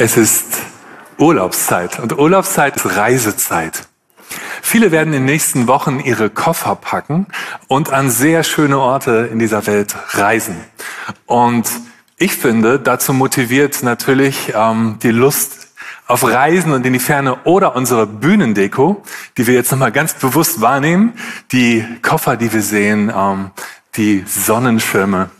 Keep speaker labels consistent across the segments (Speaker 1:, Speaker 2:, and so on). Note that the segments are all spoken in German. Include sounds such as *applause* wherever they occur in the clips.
Speaker 1: Es ist Urlaubszeit und Urlaubszeit ist Reisezeit. Viele werden in den nächsten Wochen ihre Koffer packen und an sehr schöne Orte in dieser Welt reisen. Und ich finde, dazu motiviert natürlich ähm, die Lust auf Reisen und in die Ferne oder unsere Bühnendeko, die wir jetzt nochmal ganz bewusst wahrnehmen, die Koffer, die wir sehen, ähm, die Sonnenschirme.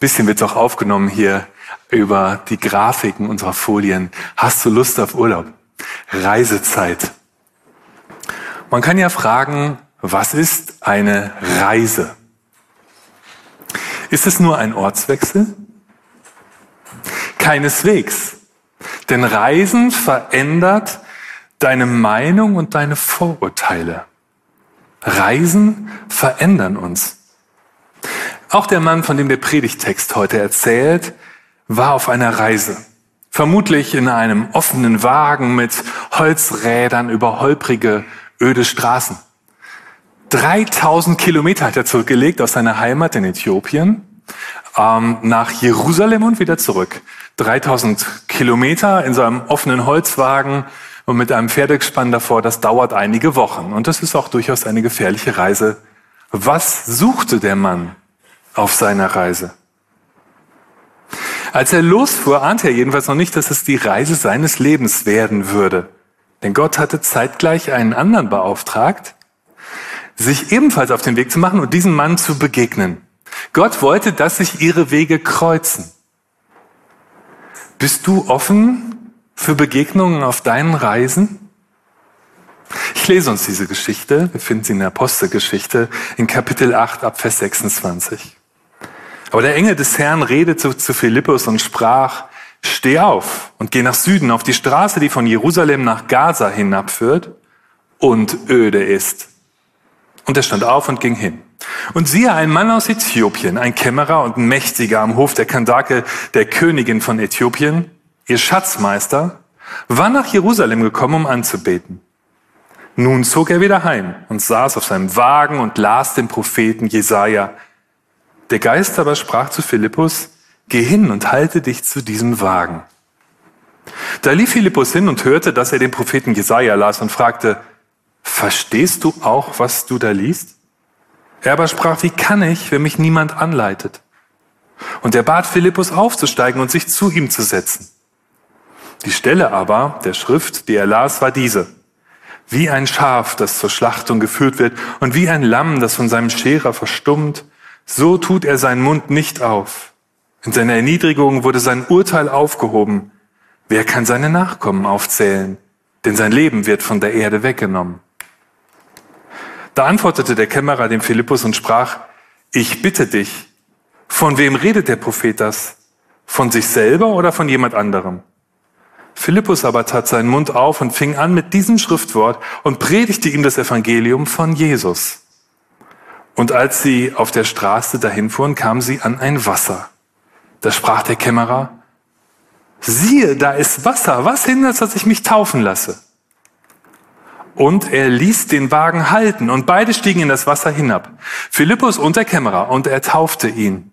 Speaker 1: Bisschen wird auch aufgenommen hier über die Grafiken unserer Folien. Hast du Lust auf Urlaub? Reisezeit. Man kann ja fragen, was ist eine Reise? Ist es nur ein Ortswechsel? Keineswegs. Denn Reisen verändert deine Meinung und deine Vorurteile. Reisen verändern uns. Auch der Mann, von dem der Predigtext heute erzählt, war auf einer Reise. Vermutlich in einem offenen Wagen mit Holzrädern über holprige, öde Straßen. 3000 Kilometer hat er zurückgelegt aus seiner Heimat in Äthiopien ähm, nach Jerusalem und wieder zurück. 3000 Kilometer in so einem offenen Holzwagen und mit einem Pferdegespann davor, das dauert einige Wochen. Und das ist auch durchaus eine gefährliche Reise. Was suchte der Mann auf seiner Reise? Als er losfuhr, ahnte er jedenfalls noch nicht, dass es die Reise seines Lebens werden würde. Denn Gott hatte zeitgleich einen anderen beauftragt, sich ebenfalls auf den Weg zu machen und diesem Mann zu begegnen. Gott wollte, dass sich ihre Wege kreuzen. Bist du offen für Begegnungen auf deinen Reisen? Ich lese uns diese Geschichte, wir finden sie in der Apostelgeschichte in Kapitel 8 ab Vers 26. Aber der Engel des Herrn redete zu Philippus und sprach, steh auf und geh nach Süden auf die Straße, die von Jerusalem nach Gaza hinabführt und öde ist. Und er stand auf und ging hin. Und siehe, ein Mann aus Äthiopien, ein Kämmerer und Mächtiger am Hof der Kandake, der Königin von Äthiopien, ihr Schatzmeister, war nach Jerusalem gekommen, um anzubeten. Nun zog er wieder heim und saß auf seinem Wagen und las den Propheten Jesaja. Der Geist aber sprach zu Philippus, geh hin und halte dich zu diesem Wagen. Da lief Philippus hin und hörte, dass er den Propheten Jesaja las und fragte, verstehst du auch, was du da liest? Er aber sprach, wie kann ich, wenn mich niemand anleitet? Und er bat Philippus aufzusteigen und sich zu ihm zu setzen. Die Stelle aber der Schrift, die er las, war diese. Wie ein Schaf, das zur Schlachtung geführt wird, und wie ein Lamm, das von seinem Scherer verstummt, so tut er seinen Mund nicht auf. In seiner Erniedrigung wurde sein Urteil aufgehoben. Wer kann seine Nachkommen aufzählen? Denn sein Leben wird von der Erde weggenommen. Da antwortete der Kämmerer dem Philippus und sprach, ich bitte dich, von wem redet der Prophet das? Von sich selber oder von jemand anderem? Philippus aber tat seinen Mund auf und fing an mit diesem Schriftwort und predigte ihm das Evangelium von Jesus. Und als sie auf der Straße dahin fuhren, kamen sie an ein Wasser. Da sprach der Kämmerer, siehe, da ist Wasser, was hindert, dass ich mich taufen lasse? und er ließ den Wagen halten und beide stiegen in das Wasser hinab. Philippus und der Kämmerer und er taufte ihn.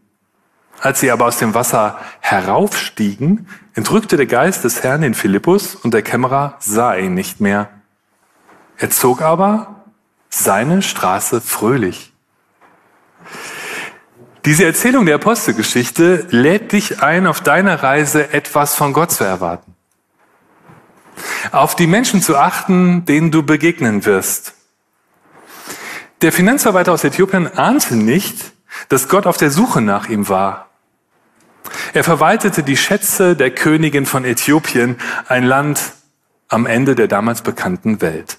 Speaker 1: Als sie aber aus dem Wasser heraufstiegen, entrückte der Geist des Herrn den Philippus und der Kämmerer sah ihn nicht mehr. Er zog aber seine Straße fröhlich. Diese Erzählung der Apostelgeschichte lädt dich ein, auf deiner Reise etwas von Gott zu erwarten auf die Menschen zu achten, denen du begegnen wirst. Der Finanzverwalter aus Äthiopien ahnte nicht, dass Gott auf der Suche nach ihm war. Er verwaltete die Schätze der Königin von Äthiopien, ein Land am Ende der damals bekannten Welt.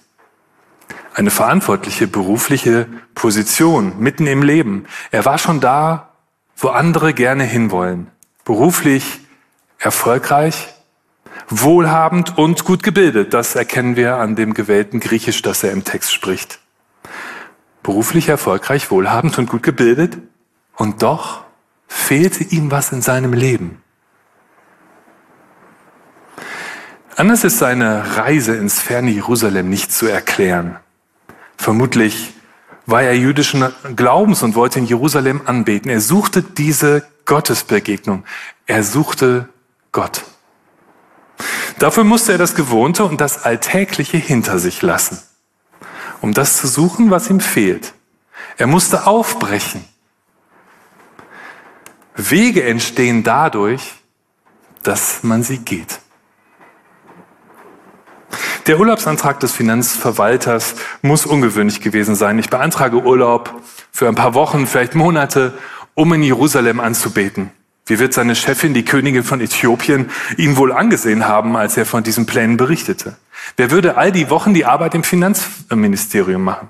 Speaker 1: Eine verantwortliche berufliche Position mitten im Leben. Er war schon da, wo andere gerne hinwollen. Beruflich erfolgreich, wohlhabend und gut gebildet. Das erkennen wir an dem gewählten Griechisch, das er im Text spricht. Beruflich erfolgreich, wohlhabend und gut gebildet. Und doch fehlte ihm was in seinem Leben. Anders ist seine Reise ins ferne Jerusalem nicht zu erklären. Vermutlich war er jüdischen Glaubens und wollte in Jerusalem anbeten. Er suchte diese Gottesbegegnung. Er suchte Gott. Dafür musste er das Gewohnte und das Alltägliche hinter sich lassen, um das zu suchen, was ihm fehlt. Er musste aufbrechen. Wege entstehen dadurch, dass man sie geht. Der Urlaubsantrag des Finanzverwalters muss ungewöhnlich gewesen sein. Ich beantrage Urlaub für ein paar Wochen, vielleicht Monate, um in Jerusalem anzubeten. Wie wird seine Chefin, die Königin von Äthiopien, ihn wohl angesehen haben, als er von diesen Plänen berichtete? Wer würde all die Wochen die Arbeit im Finanzministerium machen?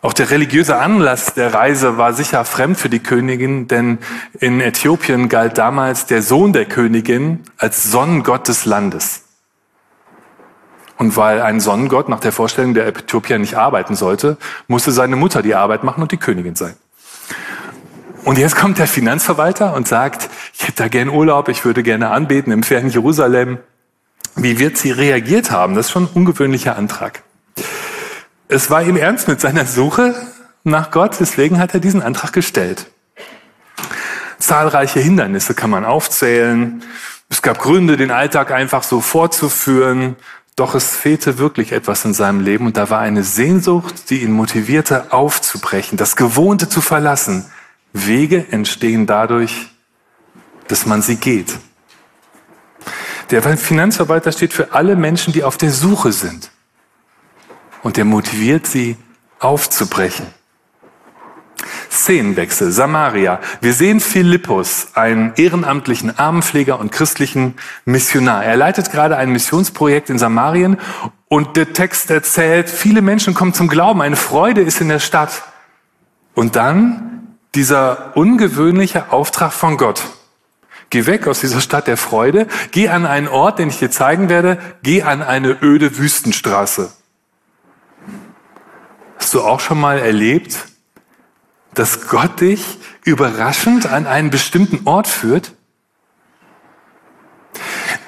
Speaker 1: Auch der religiöse Anlass der Reise war sicher fremd für die Königin, denn in Äthiopien galt damals der Sohn der Königin als Sonnengott des Landes. Und weil ein Sonnengott nach der Vorstellung der Äthiopier nicht arbeiten sollte, musste seine Mutter die Arbeit machen und die Königin sein. Und jetzt kommt der Finanzverwalter und sagt, ich hätte da gern Urlaub, ich würde gerne anbeten im fernen Jerusalem. Wie wird sie reagiert haben? Das ist schon ein ungewöhnlicher Antrag. Es war ihm ernst mit seiner Suche nach Gott, deswegen hat er diesen Antrag gestellt. Zahlreiche Hindernisse kann man aufzählen. Es gab Gründe, den Alltag einfach so fortzuführen. Doch es fehlte wirklich etwas in seinem Leben und da war eine Sehnsucht, die ihn motivierte, aufzubrechen, das Gewohnte zu verlassen. Wege entstehen dadurch, dass man sie geht. Der Finanzarbeiter steht für alle Menschen, die auf der Suche sind. Und er motiviert sie, aufzubrechen. Szenenwechsel, Samaria. Wir sehen Philippus, einen ehrenamtlichen Armenpfleger und christlichen Missionar. Er leitet gerade ein Missionsprojekt in Samarien und der Text erzählt, viele Menschen kommen zum Glauben, eine Freude ist in der Stadt. Und dann dieser ungewöhnliche Auftrag von Gott. Geh weg aus dieser Stadt der Freude, geh an einen Ort, den ich dir zeigen werde, geh an eine öde Wüstenstraße. Hast du auch schon mal erlebt, dass Gott dich überraschend an einen bestimmten Ort führt?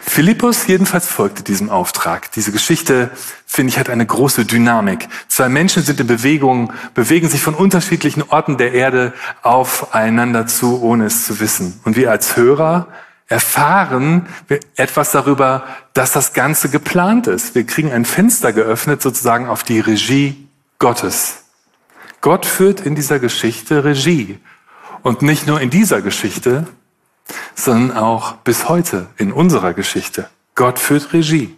Speaker 1: Philippus jedenfalls folgte diesem Auftrag. Diese Geschichte, finde ich, hat eine große Dynamik. Zwei Menschen sind in Bewegung, bewegen sich von unterschiedlichen Orten der Erde aufeinander zu, ohne es zu wissen. Und wir als Hörer erfahren etwas darüber, dass das Ganze geplant ist. Wir kriegen ein Fenster geöffnet sozusagen auf die Regie Gottes. Gott führt in dieser Geschichte Regie. Und nicht nur in dieser Geschichte, sondern auch bis heute in unserer Geschichte. Gott führt Regie.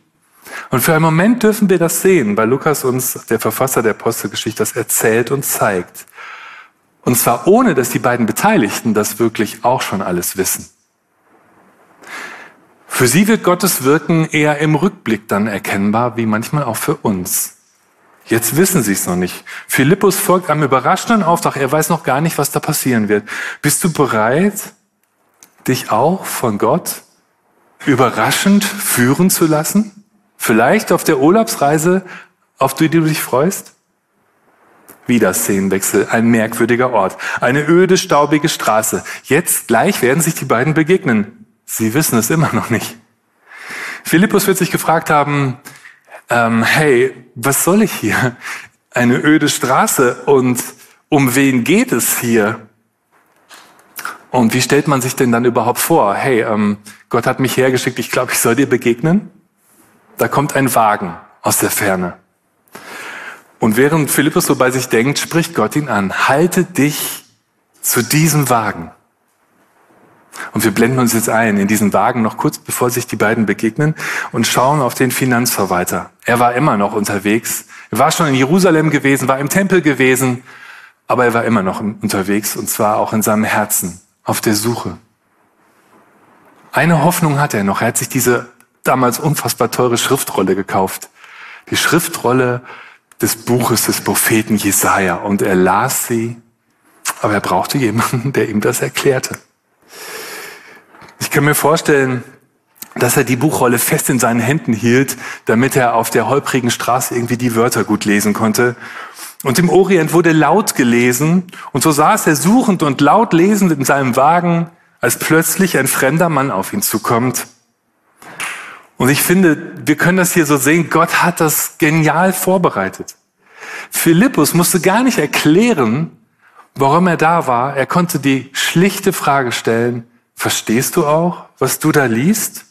Speaker 1: Und für einen Moment dürfen wir das sehen, weil Lukas uns, der Verfasser der Apostelgeschichte, das erzählt und zeigt. Und zwar ohne, dass die beiden Beteiligten das wirklich auch schon alles wissen. Für sie wird Gottes Wirken eher im Rückblick dann erkennbar, wie manchmal auch für uns. Jetzt wissen sie es noch nicht. Philippus folgt einem überraschenden Auftrag. Er weiß noch gar nicht, was da passieren wird. Bist du bereit, dich auch von Gott überraschend führen zu lassen? Vielleicht auf der Urlaubsreise, auf die du dich freust? Wieder Szenenwechsel, ein merkwürdiger Ort, eine öde, staubige Straße. Jetzt gleich werden sich die beiden begegnen. Sie wissen es immer noch nicht. Philippus wird sich gefragt haben, ähm, hey, was soll ich hier? Eine öde Straße und um wen geht es hier? Und wie stellt man sich denn dann überhaupt vor? Hey, ähm, Gott hat mich hergeschickt, ich glaube, ich soll dir begegnen. Da kommt ein Wagen aus der Ferne. Und während Philippus so bei sich denkt, spricht Gott ihn an, halte dich zu diesem Wagen. Und wir blenden uns jetzt ein in diesen Wagen noch kurz bevor sich die beiden begegnen und schauen auf den Finanzverwalter. Er war immer noch unterwegs. Er war schon in Jerusalem gewesen, war im Tempel gewesen, aber er war immer noch unterwegs und zwar auch in seinem Herzen auf der Suche. Eine Hoffnung hat er noch. Er hat sich diese damals unfassbar teure Schriftrolle gekauft. Die Schriftrolle des Buches des Propheten Jesaja. Und er las sie, aber er brauchte jemanden, *laughs* der ihm das erklärte. Ich kann mir vorstellen, dass er die Buchrolle fest in seinen Händen hielt, damit er auf der holprigen Straße irgendwie die Wörter gut lesen konnte. Und im Orient wurde laut gelesen, und so saß er suchend und laut lesend in seinem Wagen, als plötzlich ein fremder Mann auf ihn zukommt. Und ich finde, wir können das hier so sehen, Gott hat das genial vorbereitet. Philippus musste gar nicht erklären, warum er da war. Er konnte die schlichte Frage stellen, Verstehst du auch, was du da liest?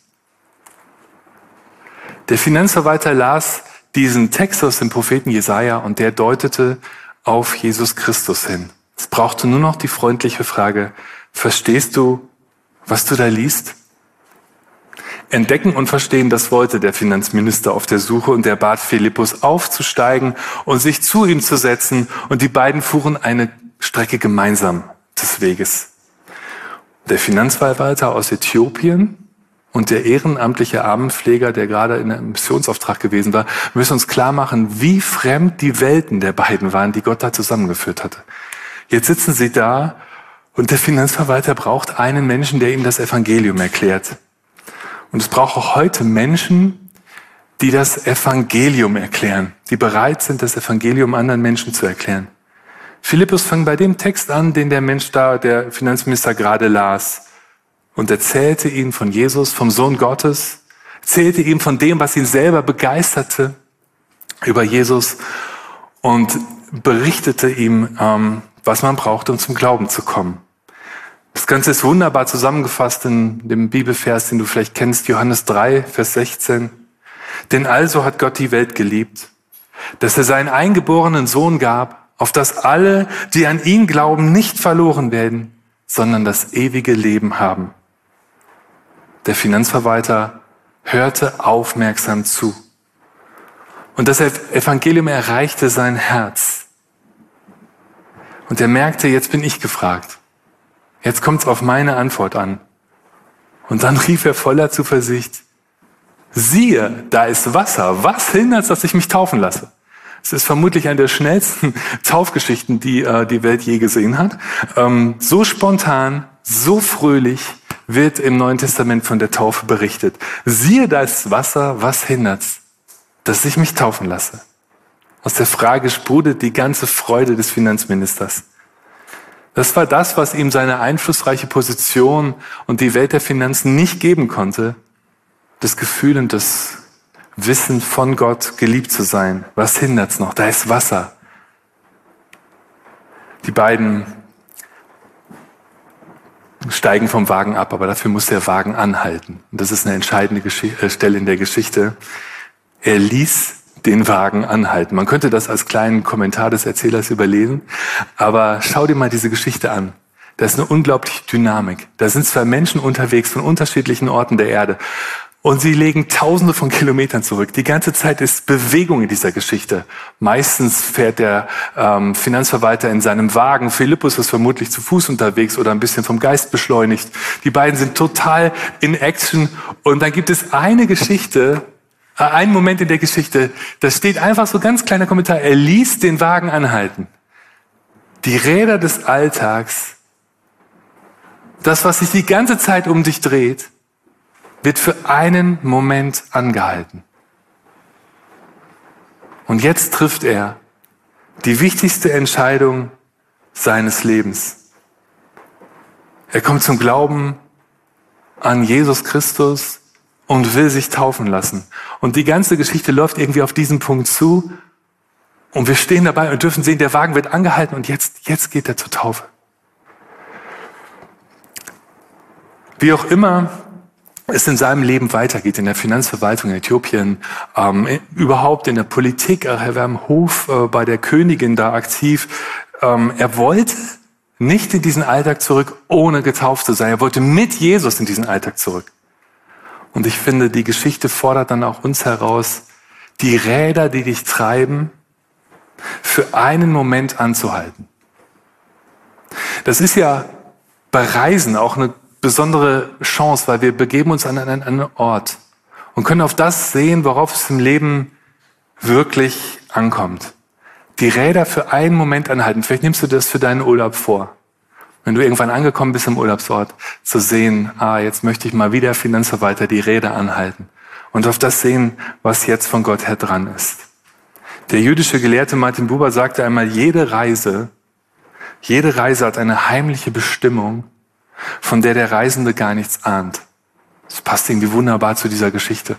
Speaker 1: Der Finanzverwalter las diesen Text aus dem Propheten Jesaja und der deutete auf Jesus Christus hin. Es brauchte nur noch die freundliche Frage, verstehst du, was du da liest? Entdecken und verstehen, das wollte der Finanzminister auf der Suche und er bat Philippus aufzusteigen und sich zu ihm zu setzen und die beiden fuhren eine Strecke gemeinsam des Weges. Der Finanzverwalter aus Äthiopien und der ehrenamtliche Armenpfleger, der gerade in einem Missionsauftrag gewesen war, müssen uns klar machen, wie fremd die Welten der beiden waren, die Gott da zusammengeführt hatte. Jetzt sitzen sie da und der Finanzverwalter braucht einen Menschen, der ihm das Evangelium erklärt. Und es braucht auch heute Menschen, die das Evangelium erklären, die bereit sind, das Evangelium anderen Menschen zu erklären. Philippus fängt bei dem Text an, den der Mensch da, der Finanzminister gerade las, und erzählte ihm von Jesus, vom Sohn Gottes, erzählte ihm von dem, was ihn selber begeisterte über Jesus und berichtete ihm, ähm, was man brauchte, um zum Glauben zu kommen. Das Ganze ist wunderbar zusammengefasst in dem Bibelvers, den du vielleicht kennst, Johannes 3, Vers 16. Denn also hat Gott die Welt geliebt, dass er seinen eingeborenen Sohn gab, auf dass alle, die an ihn glauben, nicht verloren werden, sondern das ewige Leben haben. Der Finanzverwalter hörte aufmerksam zu. Und das Evangelium erreichte sein Herz. Und er merkte, jetzt bin ich gefragt. Jetzt kommt es auf meine Antwort an. Und dann rief er voller Zuversicht, siehe, da ist Wasser. Was hindert, dass ich mich taufen lasse? Es ist vermutlich eine der schnellsten *laughs* Taufgeschichten, die äh, die Welt je gesehen hat. Ähm, so spontan, so fröhlich wird im Neuen Testament von der Taufe berichtet. Siehe, da ist Wasser. Was hindert's, dass ich mich taufen lasse? Aus der Frage sprudelt die ganze Freude des Finanzministers. Das war das, was ihm seine einflussreiche Position und die Welt der Finanzen nicht geben konnte. Das Gefühl und das Wissen von Gott, geliebt zu sein. Was hindert's noch? Da ist Wasser. Die beiden steigen vom Wagen ab, aber dafür muss der Wagen anhalten. Und das ist eine entscheidende äh, Stelle in der Geschichte. Er ließ den Wagen anhalten. Man könnte das als kleinen Kommentar des Erzählers überlesen, aber schau dir mal diese Geschichte an. Da ist eine unglaubliche Dynamik. Da sind zwei Menschen unterwegs von unterschiedlichen Orten der Erde. Und sie legen Tausende von Kilometern zurück. Die ganze Zeit ist Bewegung in dieser Geschichte. Meistens fährt der ähm, Finanzverwalter in seinem Wagen. Philippus ist vermutlich zu Fuß unterwegs oder ein bisschen vom Geist beschleunigt. Die beiden sind total in Action. Und dann gibt es eine Geschichte, äh, einen Moment in der Geschichte, da steht einfach so ganz kleiner Kommentar. Er ließ den Wagen anhalten. Die Räder des Alltags, das, was sich die ganze Zeit um dich dreht, wird für einen Moment angehalten. Und jetzt trifft er die wichtigste Entscheidung seines Lebens. Er kommt zum Glauben an Jesus Christus und will sich taufen lassen. Und die ganze Geschichte läuft irgendwie auf diesen Punkt zu. Und wir stehen dabei und dürfen sehen, der Wagen wird angehalten und jetzt, jetzt geht er zur Taufe. Wie auch immer es in seinem Leben weitergeht, in der Finanzverwaltung in Äthiopien, ähm, überhaupt in der Politik, er war im Hof äh, bei der Königin da aktiv. Ähm, er wollte nicht in diesen Alltag zurück, ohne getauft zu sein. Er wollte mit Jesus in diesen Alltag zurück. Und ich finde, die Geschichte fordert dann auch uns heraus, die Räder, die dich treiben, für einen Moment anzuhalten. Das ist ja bei Reisen auch eine besondere Chance, weil wir begeben uns an einen, Ort und können auf das sehen, worauf es im Leben wirklich ankommt. Die Räder für einen Moment anhalten. Vielleicht nimmst du das für deinen Urlaub vor. Wenn du irgendwann angekommen bist im Urlaubsort, zu sehen, ah, jetzt möchte ich mal wieder Finanzverwalter die Räder anhalten und auf das sehen, was jetzt von Gott her dran ist. Der jüdische Gelehrte Martin Buber sagte einmal, jede Reise, jede Reise hat eine heimliche Bestimmung, von der der Reisende gar nichts ahnt. Das passt irgendwie wunderbar zu dieser Geschichte.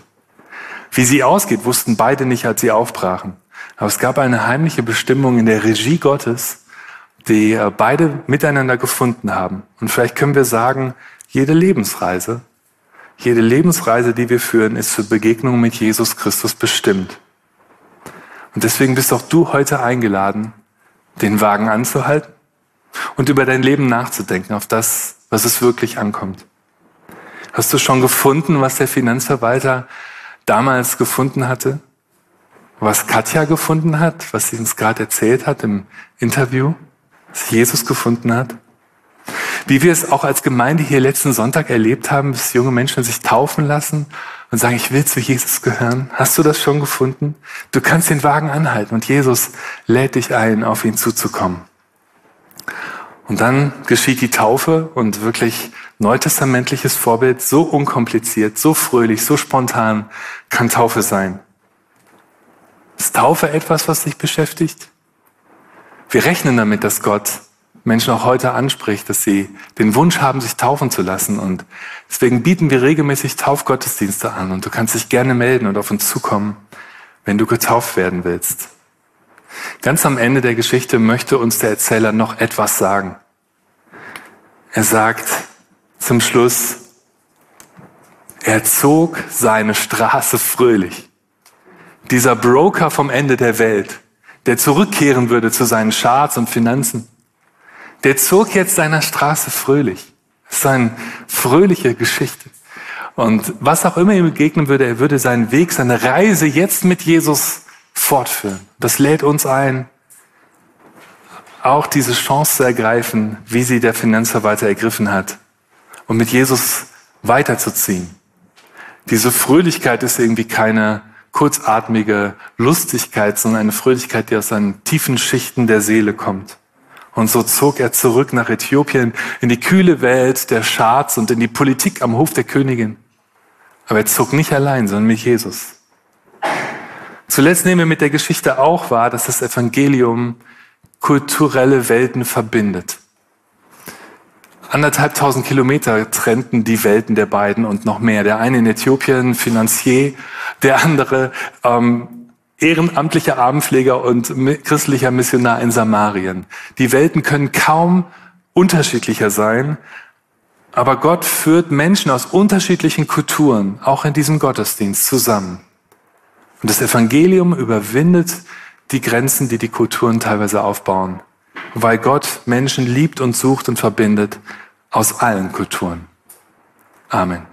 Speaker 1: Wie sie ausgeht, wussten beide nicht, als sie aufbrachen. Aber es gab eine heimliche Bestimmung in der Regie Gottes, die äh, beide miteinander gefunden haben. Und vielleicht können wir sagen, jede Lebensreise, Jede Lebensreise, die wir führen, ist für Begegnungen mit Jesus Christus bestimmt. Und deswegen bist auch du heute eingeladen, den Wagen anzuhalten und über dein Leben nachzudenken, auf das, was es wirklich ankommt. Hast du schon gefunden, was der Finanzverwalter damals gefunden hatte? Was Katja gefunden hat, was sie uns gerade erzählt hat im Interview, was Jesus gefunden hat? Wie wir es auch als Gemeinde hier letzten Sonntag erlebt haben, dass junge Menschen sich taufen lassen und sagen, ich will zu Jesus gehören. Hast du das schon gefunden? Du kannst den Wagen anhalten und Jesus lädt dich ein, auf ihn zuzukommen. Und dann geschieht die Taufe und wirklich neutestamentliches Vorbild, so unkompliziert, so fröhlich, so spontan kann Taufe sein. Ist Taufe etwas, was dich beschäftigt? Wir rechnen damit, dass Gott Menschen auch heute anspricht, dass sie den Wunsch haben, sich taufen zu lassen. Und deswegen bieten wir regelmäßig Taufgottesdienste an. Und du kannst dich gerne melden und auf uns zukommen, wenn du getauft werden willst. Ganz am Ende der Geschichte möchte uns der Erzähler noch etwas sagen. Er sagt zum Schluss, er zog seine Straße fröhlich. Dieser Broker vom Ende der Welt, der zurückkehren würde zu seinen Charts und Finanzen, der zog jetzt seiner Straße fröhlich. Das ist eine fröhliche Geschichte. Und was auch immer ihm begegnen würde, er würde seinen Weg, seine Reise jetzt mit Jesus fortführen. Das lädt uns ein, auch diese Chance zu ergreifen, wie sie der Finanzverwalter ergriffen hat, und mit Jesus weiterzuziehen. Diese Fröhlichkeit ist irgendwie keine kurzatmige Lustigkeit, sondern eine Fröhlichkeit, die aus seinen tiefen Schichten der Seele kommt. Und so zog er zurück nach Äthiopien in die kühle Welt der Schatz und in die Politik am Hof der Königin. Aber er zog nicht allein, sondern mit Jesus. Zuletzt nehmen wir mit der Geschichte auch wahr, dass das Evangelium kulturelle Welten verbindet. Anderthalb tausend Kilometer trennten die Welten der beiden und noch mehr. Der eine in Äthiopien, Finanzier, der andere ähm, ehrenamtlicher Abendpfleger und christlicher Missionar in Samarien. Die Welten können kaum unterschiedlicher sein, aber Gott führt Menschen aus unterschiedlichen Kulturen, auch in diesem Gottesdienst, zusammen. Und das Evangelium überwindet die Grenzen, die die Kulturen teilweise aufbauen, weil Gott Menschen liebt und sucht und verbindet aus allen Kulturen. Amen.